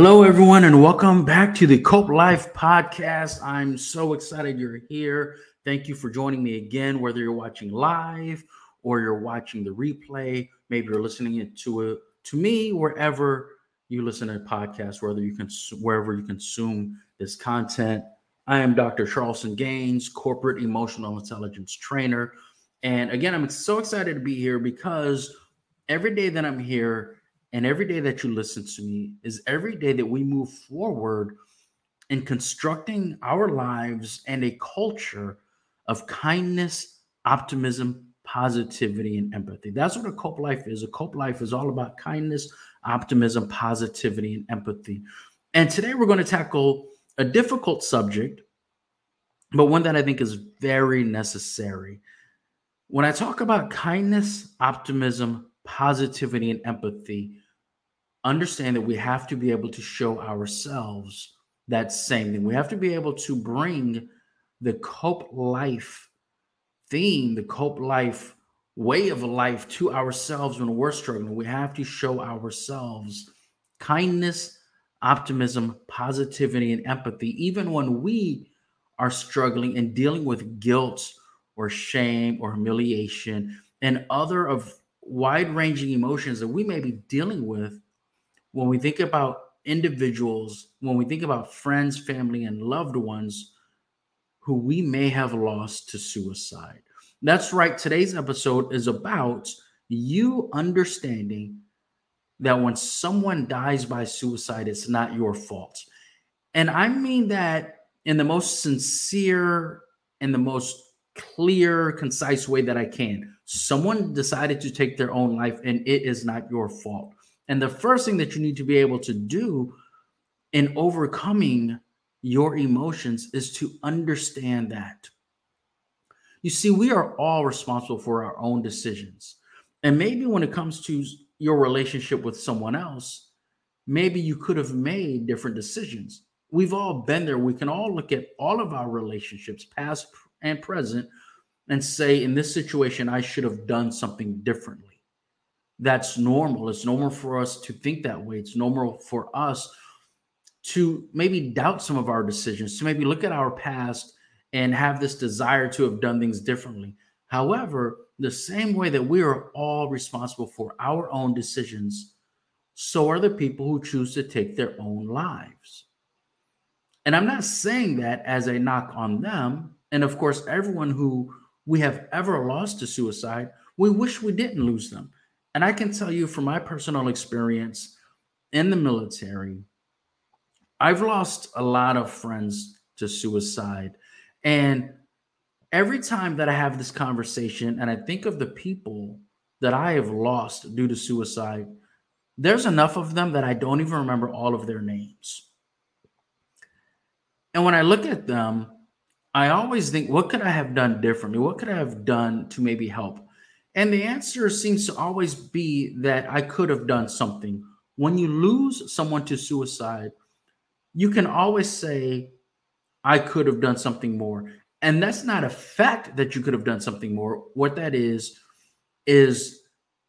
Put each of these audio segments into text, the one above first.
Hello, everyone, and welcome back to the Cope Life podcast. I'm so excited you're here. Thank you for joining me again, whether you're watching live or you're watching the replay. Maybe you're listening to it to me wherever you listen to podcasts, whether you can wherever you consume this content. I am Dr. Charleston Gaines, corporate emotional intelligence trainer. And again, I'm so excited to be here because every day that I'm here, and every day that you listen to me is every day that we move forward in constructing our lives and a culture of kindness, optimism, positivity, and empathy. That's what a cope life is. A cope life is all about kindness, optimism, positivity, and empathy. And today we're going to tackle a difficult subject, but one that I think is very necessary. When I talk about kindness, optimism, positivity and empathy, understand that we have to be able to show ourselves that same thing. We have to be able to bring the cope life theme, the cope life way of life to ourselves when we're struggling. We have to show ourselves kindness, optimism, positivity, and empathy, even when we are struggling and dealing with guilt or shame or humiliation and other of wide ranging emotions that we may be dealing with when we think about individuals, when we think about friends, family, and loved ones who we may have lost to suicide. That's right. Today's episode is about you understanding that when someone dies by suicide, it's not your fault. And I mean that in the most sincere and the most clear, concise way that I can. Someone decided to take their own life, and it is not your fault. And the first thing that you need to be able to do in overcoming your emotions is to understand that. You see, we are all responsible for our own decisions. And maybe when it comes to your relationship with someone else, maybe you could have made different decisions. We've all been there. We can all look at all of our relationships, past, and present and say, in this situation, I should have done something differently. That's normal. It's normal for us to think that way. It's normal for us to maybe doubt some of our decisions, to maybe look at our past and have this desire to have done things differently. However, the same way that we are all responsible for our own decisions, so are the people who choose to take their own lives. And I'm not saying that as a knock on them. And of course, everyone who we have ever lost to suicide, we wish we didn't lose them. And I can tell you from my personal experience in the military, I've lost a lot of friends to suicide. And every time that I have this conversation and I think of the people that I have lost due to suicide, there's enough of them that I don't even remember all of their names. And when I look at them, I always think, what could I have done differently? What could I have done to maybe help? And the answer seems to always be that I could have done something. When you lose someone to suicide, you can always say, I could have done something more. And that's not a fact that you could have done something more. What that is, is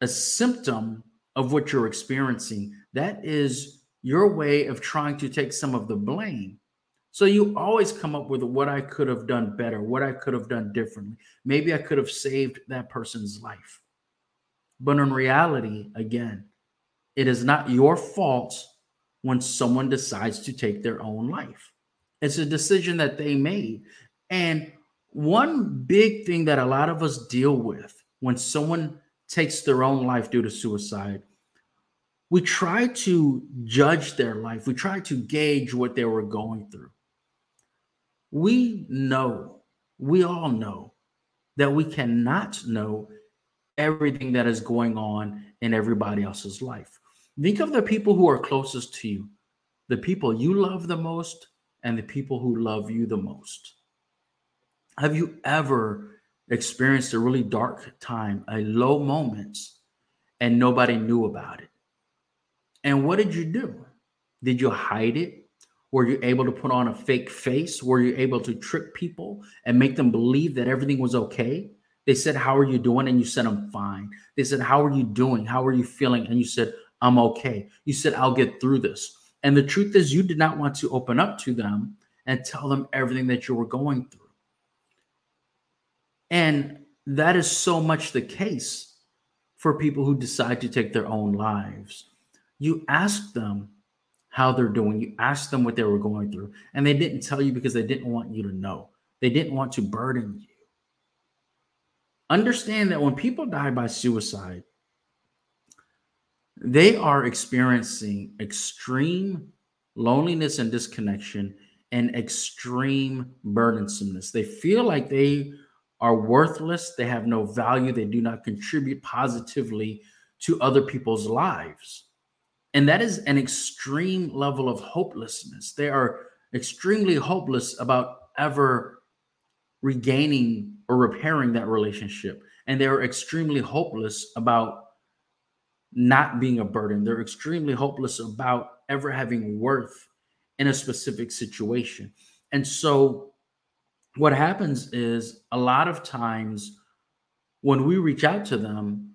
a symptom of what you're experiencing. That is your way of trying to take some of the blame. So you always come up with what I could have done better, what I could have done differently. Maybe I could have saved that person's life. But in reality, again, it is not your fault when someone decides to take their own life. It's a decision that they made. And one big thing that a lot of us deal with when someone takes their own life due to suicide, we try to judge their life. We try to gauge what they were going through we know, we all know that we cannot know everything that is going on in everybody else's life. Think of the people who are closest to you, the people you love the most, and the people who love you the most. Have you ever experienced a really dark time, a low moment, and nobody knew about it? And what did you do? Did you hide it? Were you able to put on a fake face? Were you able to trick people and make them believe that everything was okay? They said, How are you doing? And you said, I'm fine. They said, How are you doing? How are you feeling? And you said, I'm okay. You said, I'll get through this. And the truth is, you did not want to open up to them and tell them everything that you were going through. And that is so much the case for people who decide to take their own lives. You ask them how they're doing, you ask them what they were going through, and they didn't tell you because they didn't want you to know. They didn't want to burden you. Understand that when people die by suicide, they are experiencing extreme loneliness and disconnection and extreme burdensomeness. They feel like they are worthless, they have no value, they do not contribute positively to other people's lives. And that is an extreme level of hopelessness. They are extremely hopeless about ever regaining or repairing that relationship. And they're extremely hopeless about not being a burden. They're extremely hopeless about ever having worth in a specific situation. And so, what happens is a lot of times when we reach out to them,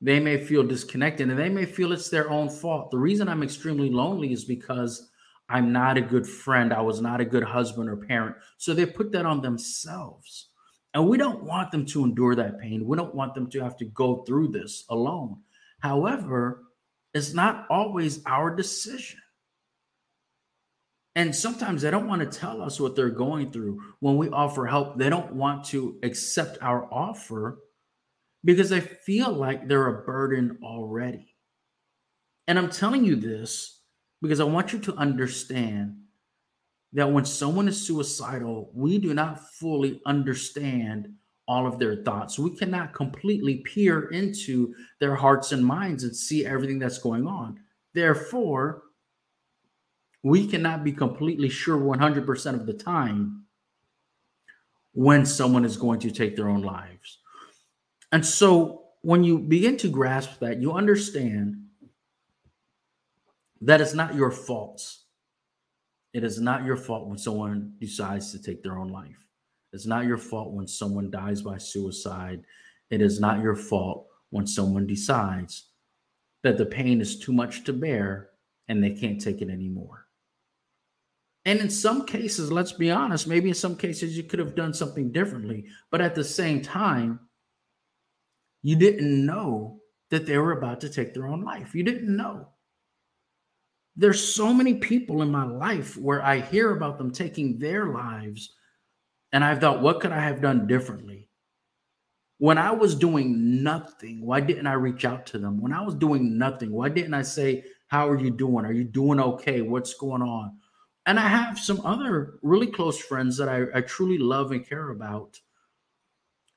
they may feel disconnected and they may feel it's their own fault. The reason I'm extremely lonely is because I'm not a good friend. I was not a good husband or parent. So they put that on themselves. And we don't want them to endure that pain. We don't want them to have to go through this alone. However, it's not always our decision. And sometimes they don't want to tell us what they're going through. When we offer help, they don't want to accept our offer because they feel like they're a burden already. And I'm telling you this because I want you to understand that when someone is suicidal, we do not fully understand all of their thoughts. We cannot completely peer into their hearts and minds and see everything that's going on. Therefore, we cannot be completely sure 100% of the time when someone is going to take their own lives. And so when you begin to grasp that, you understand that it's not your fault. It is not your fault when someone decides to take their own life. It's not your fault when someone dies by suicide. It is not your fault when someone decides that the pain is too much to bear and they can't take it anymore. And in some cases, let's be honest, maybe in some cases you could have done something differently. But at the same time, you didn't know that they were about to take their own life. You didn't know. There's so many people in my life where I hear about them taking their lives, and I've thought, what could I have done differently? When I was doing nothing, why didn't I reach out to them? When I was doing nothing, why didn't I say, How are you doing? Are you doing okay? What's going on? And I have some other really close friends that I, I truly love and care about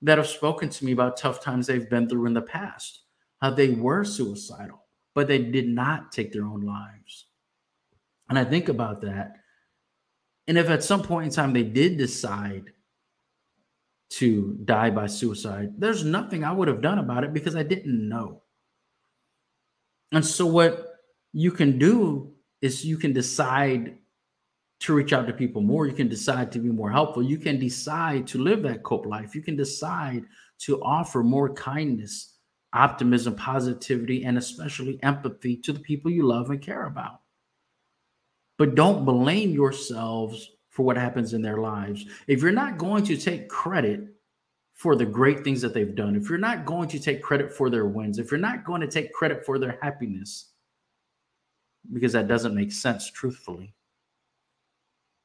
that have spoken to me about tough times they've been through in the past, how they were suicidal, but they did not take their own lives. And I think about that. And if at some point in time they did decide to die by suicide, there's nothing I would have done about it because I didn't know. And so, what you can do is you can decide to reach out to people more. You can decide to be more helpful. You can decide to live that cope life. You can decide to offer more kindness, optimism, positivity, and especially empathy to the people you love and care about. But don't blame yourselves for what happens in their lives. If you're not going to take credit for the great things that they've done, if you're not going to take credit for their wins, if you're not going to take credit for their happiness, because that doesn't make sense, truthfully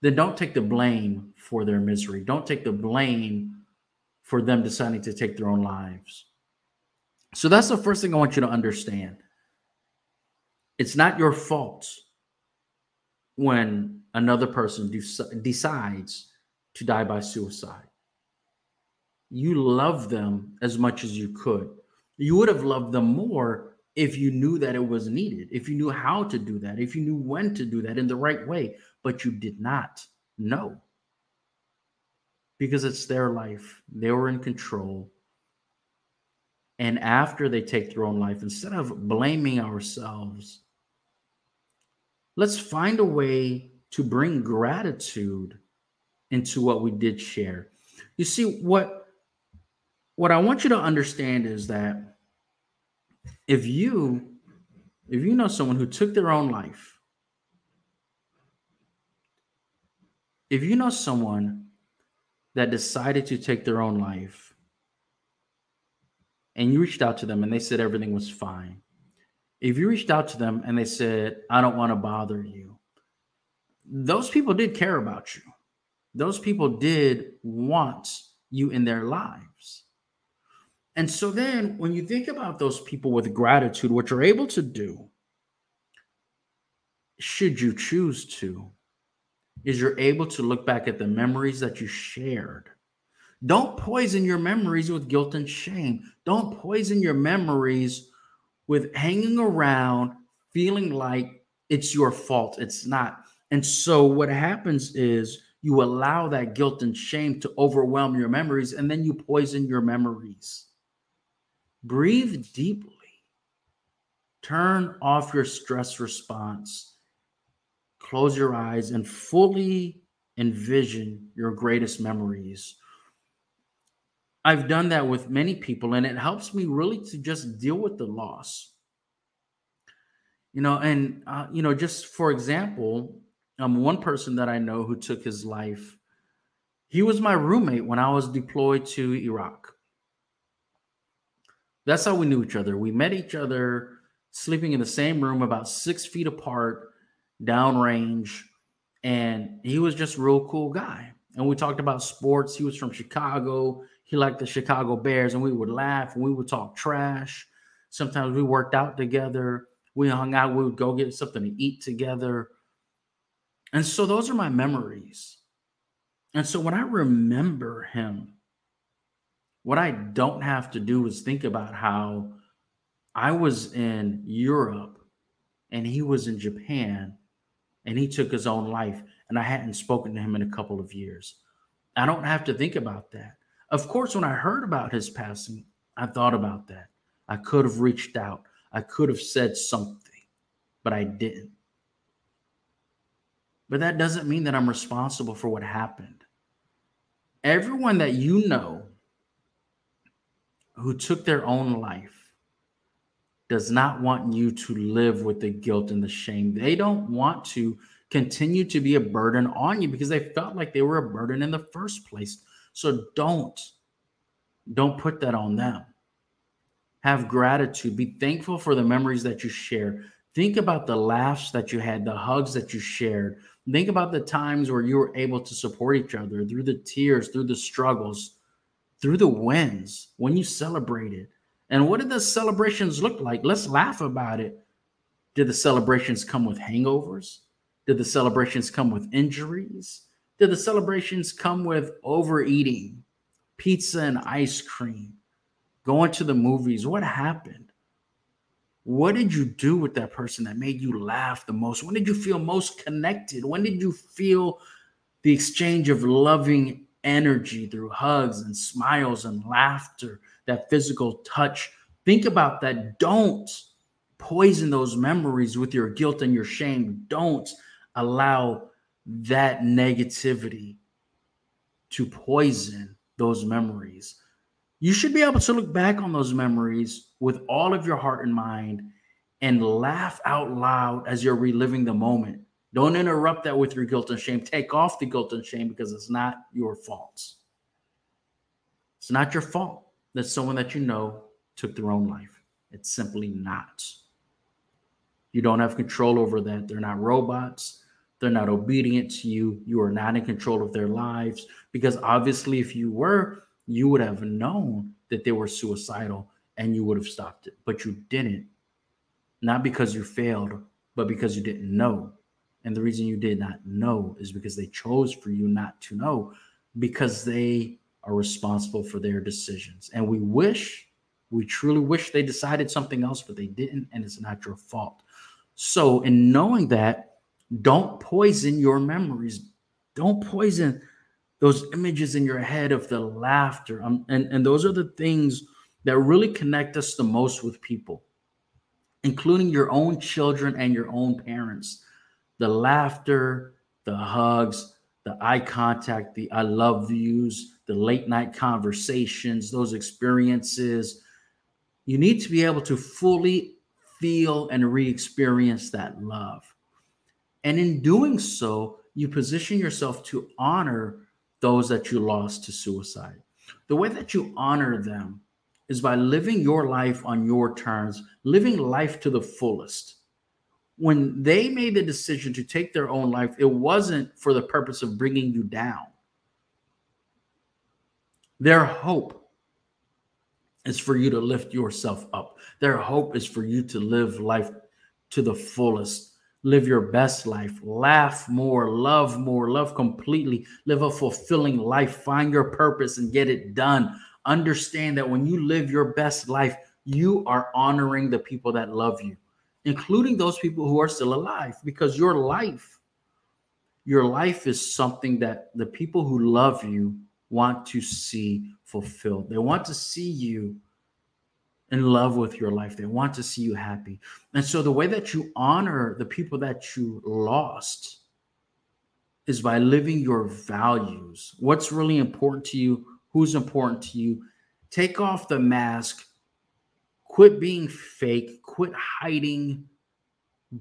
then don't take the blame for their misery. Don't take the blame for them deciding to take their own lives. So that's the first thing I want you to understand. It's not your fault when another person decides to die by suicide. You love them as much as you could. You would have loved them more if you knew that it was needed, if you knew how to do that, if you knew when to do that in the right way, but you did not know because it's their life. They were in control. And after they take their own life, instead of blaming ourselves, let's find a way to bring gratitude into what we did share. You see, what, what I want you to understand is that if you if you know someone who took their own life if you know someone that decided to take their own life and you reached out to them and they said everything was fine, if you reached out to them and they said, I don't want to bother you, those people did care about you. Those people did want you in their lives. And so then when you think about those people with gratitude, what you're able to do, should you choose to, is you're able to look back at the memories that you shared. Don't poison your memories with guilt and shame. Don't poison your memories with hanging around feeling like it's your fault. It's not. And so what happens is you allow that guilt and shame to overwhelm your memories and then you poison your memories. Breathe deeply. Turn off your stress response. Close your eyes and fully envision your greatest memories. I've done that with many people, and it helps me really to just deal with the loss. You know, and, uh, you know, just for example, um, one person that I know who took his life, he was my roommate when I was deployed to Iraq. That's how we knew each other. We met each other sleeping in the same room, about six feet apart, downrange, and he was just real cool guy. And we talked about sports. He was from Chicago. He liked the Chicago Bears, and we would laugh and we would talk trash. Sometimes we worked out together. We hung out. We would go get something to eat together. And so those are my memories. And so when I remember him, what I don't have to do is think about how I was in Europe and he was in Japan and he took his own life and I hadn't spoken to him in a couple of years. I don't have to think about that. Of course, when I heard about his passing, I thought about that. I could have reached out, I could have said something, but I didn't. But that doesn't mean that I'm responsible for what happened. Everyone that you know who took their own life does not want you to live with the guilt and the shame. They don't want to continue to be a burden on you because they felt like they were a burden in the first place. So don't don't put that on them. Have gratitude. Be thankful for the memories that you share. Think about the laughs that you had, the hugs that you shared. Think about the times where you were able to support each other through the tears, through the struggles, through the wins when you celebrated. And what did the celebrations look like? Let's laugh about it. Did the celebrations come with hangovers? Did the celebrations come with injuries? Did the celebrations come with overeating, pizza and ice cream, going to the movies? What happened? What did you do with that person that made you laugh the most? When did you feel most connected? When did you feel the exchange of loving energy through hugs and smiles and laughter, that physical touch. Think about that. Don't poison those memories with your guilt and your shame. Don't allow that negativity to poison those memories. You should be able to look back on those memories with all of your heart and mind and laugh out loud as you're reliving the moment don't interrupt that with your guilt and shame. Take off the guilt and shame because it's not your fault. It's not your fault that someone that you know took their own life. It's simply not. You don't have control over that. They're not robots. They're not obedient to you. You are not in control of their lives because obviously, if you were, you would have known that they were suicidal and you would have stopped it. But you didn't. Not because you failed, but because you didn't know. And the reason you did not know is because they chose for you not to know, because they are responsible for their decisions. And we wish, we truly wish they decided something else, but they didn't, and it's not your fault. So, in knowing that, don't poison your memories. Don't poison those images in your head of the laughter. Um, and, and those are the things that really connect us the most with people, including your own children and your own parents the laughter, the hugs, the eye contact, the I love yous, the late night conversations, those experiences. You need to be able to fully feel and re experience that love. And in doing so, you position yourself to honor those that you lost to suicide. The way that you honor them is by living your life on your terms, living life to the fullest. When they made the decision to take their own life, it wasn't for the purpose of bringing you down. Their hope is for you to lift yourself up. Their hope is for you to live life to the fullest. Live your best life. Laugh more, love more, love completely. Live a fulfilling life. Find your purpose and get it done. Understand that when you live your best life, you are honoring the people that love you, including those people who are still alive, because your life, your life is something that the people who love you want to see fulfilled. They want to see you in love with your life. They want to see you happy. And so the way that you honor the people that you lost is by living your values. What's really important to you? Who's important to you? Take off the mask. Quit being fake. Quit hiding.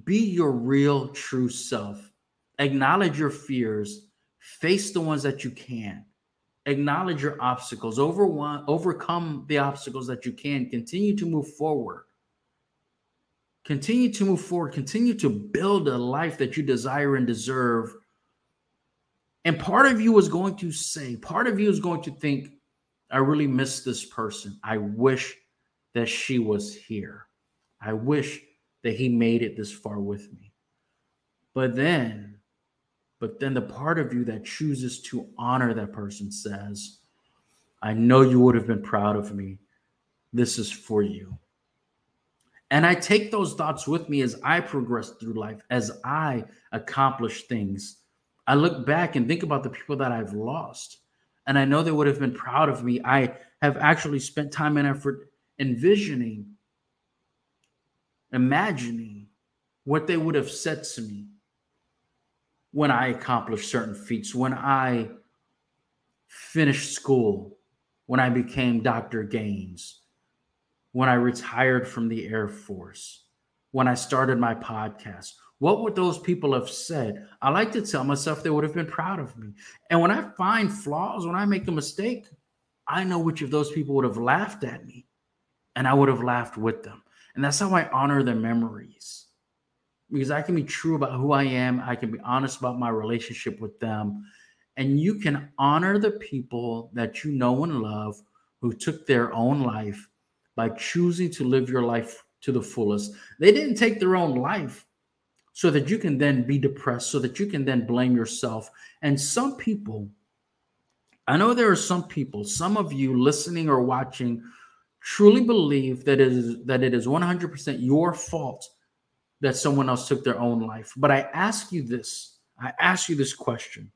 Be your real, true self. Acknowledge your fears. Face the ones that you can acknowledge your obstacles, over overcome the obstacles that you can, continue to move forward. Continue to move forward, continue to build a life that you desire and deserve. And part of you is going to say, part of you is going to think, I really miss this person. I wish that she was here. I wish that he made it this far with me. But then but then the part of you that chooses to honor that person says, I know you would have been proud of me. This is for you. And I take those thoughts with me as I progress through life, as I accomplish things. I look back and think about the people that I've lost. And I know they would have been proud of me. I have actually spent time and effort envisioning, imagining what they would have said to me when I accomplished certain feats, when I finished school, when I became Dr. Gaines, when I retired from the Air Force, when I started my podcast. What would those people have said? I like to tell myself they would have been proud of me. And when I find flaws, when I make a mistake, I know which of those people would have laughed at me and I would have laughed with them. And that's how I honor their memories because I can be true about who I am. I can be honest about my relationship with them. And you can honor the people that you know and love who took their own life by choosing to live your life to the fullest. They didn't take their own life so that you can then be depressed, so that you can then blame yourself. And some people, I know there are some people, some of you listening or watching, truly believe that it is that it is 100% your fault that someone else took their own life. But I ask you this I ask you this question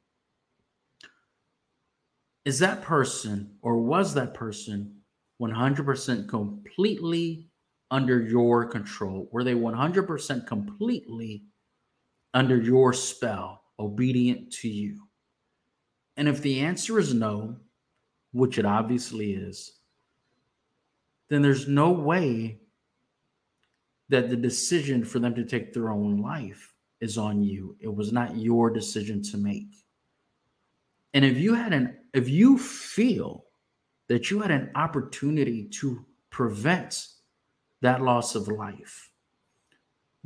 Is that person or was that person 100% completely under your control? Were they 100% completely under your spell, obedient to you? And if the answer is no, which it obviously is, then there's no way that the decision for them to take their own life is on you. It was not your decision to make. And if you had an if you feel that you had an opportunity to prevent that loss of life,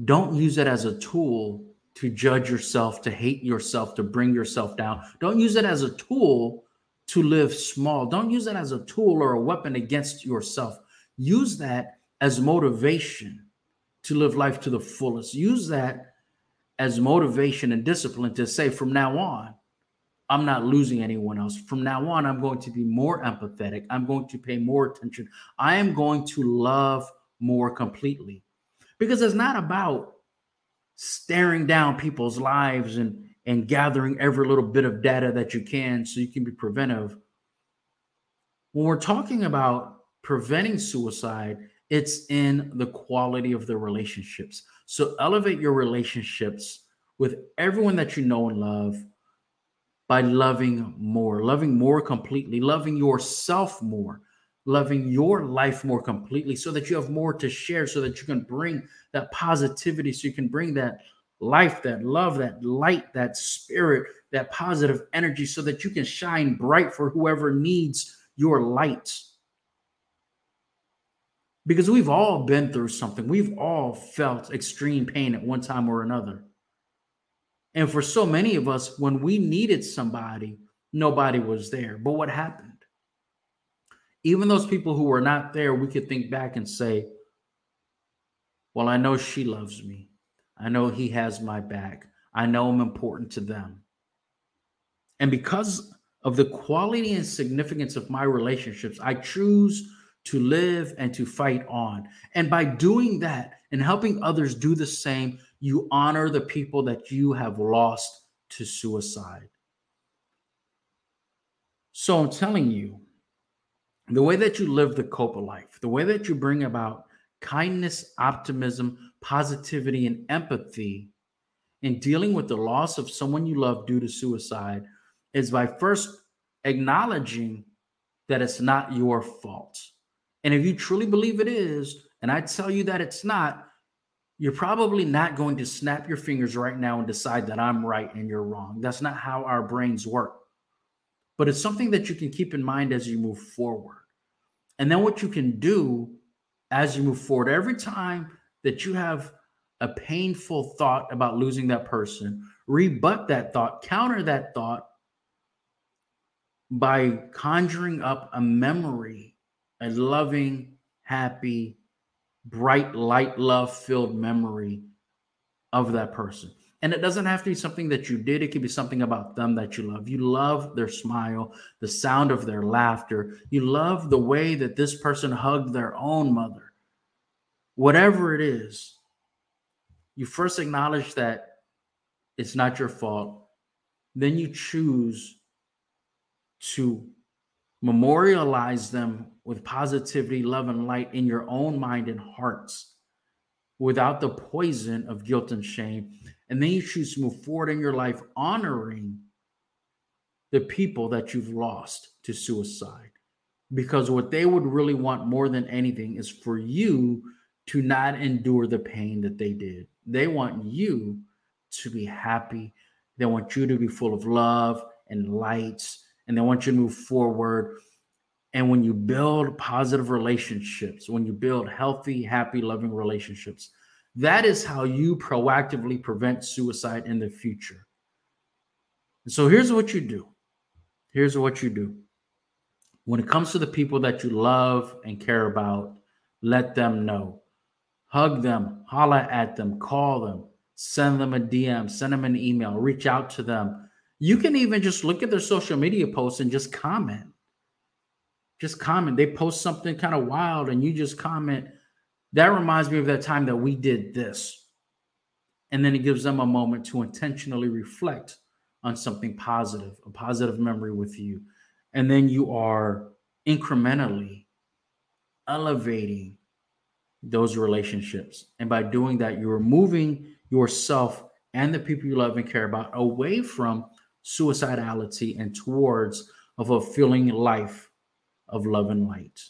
don't use it as a tool to judge yourself, to hate yourself, to bring yourself down. Don't use it as a tool to live small. Don't use it as a tool or a weapon against yourself. Use that as motivation to live life to the fullest. Use that as motivation and discipline to say from now on, I'm not losing anyone else. From now on, I'm going to be more empathetic. I'm going to pay more attention. I am going to love more completely because it's not about staring down people's lives and and gathering every little bit of data that you can so you can be preventive. When we're talking about preventing suicide, it's in the quality of the relationships. So elevate your relationships with everyone that you know and love by loving more, loving more completely, loving yourself more, loving your life more completely so that you have more to share, so that you can bring that positivity, so you can bring that life, that love, that light, that spirit, that positive energy so that you can shine bright for whoever needs your light. Because we've all been through something, we've all felt extreme pain at one time or another. And for so many of us, when we needed somebody, nobody was there. But what happened? Even those people who were not there, we could think back and say, Well, I know she loves me. I know he has my back. I know I'm important to them. And because of the quality and significance of my relationships, I choose to live and to fight on. And by doing that and helping others do the same, you honor the people that you have lost to suicide. So I'm telling you, the way that you live the COPA life, the way that you bring about kindness, optimism, positivity, and empathy in dealing with the loss of someone you love due to suicide is by first acknowledging that it's not your fault. And if you truly believe it is, and I tell you that it's not, you're probably not going to snap your fingers right now and decide that I'm right and you're wrong. That's not how our brains work. But it's something that you can keep in mind as you move forward. And then what you can do as you move forward, every time that you have a painful thought about losing that person, rebut that thought, counter that thought by conjuring up a memory, a loving, happy, bright, light, love filled memory of that person. And it doesn't have to be something that you did. It could be something about them that you love. You love their smile, the sound of their laughter. You love the way that this person hugged their own mother. Whatever it is, you first acknowledge that it's not your fault. Then you choose to memorialize them with positivity, love, and light in your own mind and hearts without the poison of guilt and shame. And then you choose to move forward in your life honoring the people that you've lost to suicide. Because what they would really want more than anything is for you to not endure the pain that they did. They want you to be happy. They want you to be full of love and lights, and they want you to move forward. And when you build positive relationships, when you build healthy, happy, loving relationships, that is how you proactively prevent suicide in the future. so here's what you do. Here's what you do. When it comes to the people that you love and care about, let them know. Hug them, holla at them, call them, send them a DM, send them an email, reach out to them. You can even just look at their social media posts and just comment. Just comment. They post something kind of wild and you just comment, that reminds me of that time that we did this. And then it gives them a moment to intentionally reflect on something positive, a positive memory with you. And then you are incrementally elevating those relationships. And by doing that, you're moving yourself and the people you love and care about away from suicidality and towards a fulfilling life of love and light.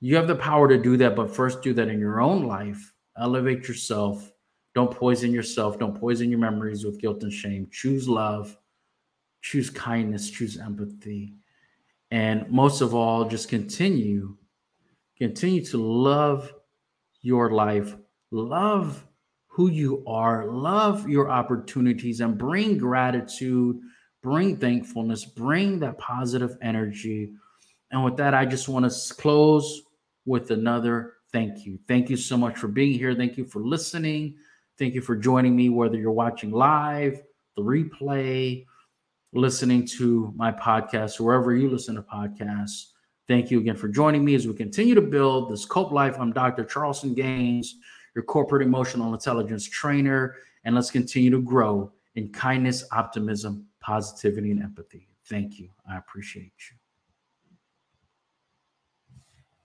You have the power to do that, but first do that in your own life. Elevate yourself. Don't poison yourself. Don't poison your memories with guilt and shame. Choose love, choose kindness, choose empathy. And most of all, just continue, continue to love your life, love who you are, love your opportunities, and bring gratitude, bring thankfulness, bring that positive energy. And with that, I just want to close with another thank you. Thank you so much for being here. Thank you for listening. Thank you for joining me, whether you're watching live, the replay, listening to my podcast, wherever you listen to podcasts. Thank you again for joining me as we continue to build this COPE life. I'm Dr. Charleston Gaines, your corporate emotional intelligence trainer, and let's continue to grow in kindness, optimism, positivity, and empathy. Thank you. I appreciate you.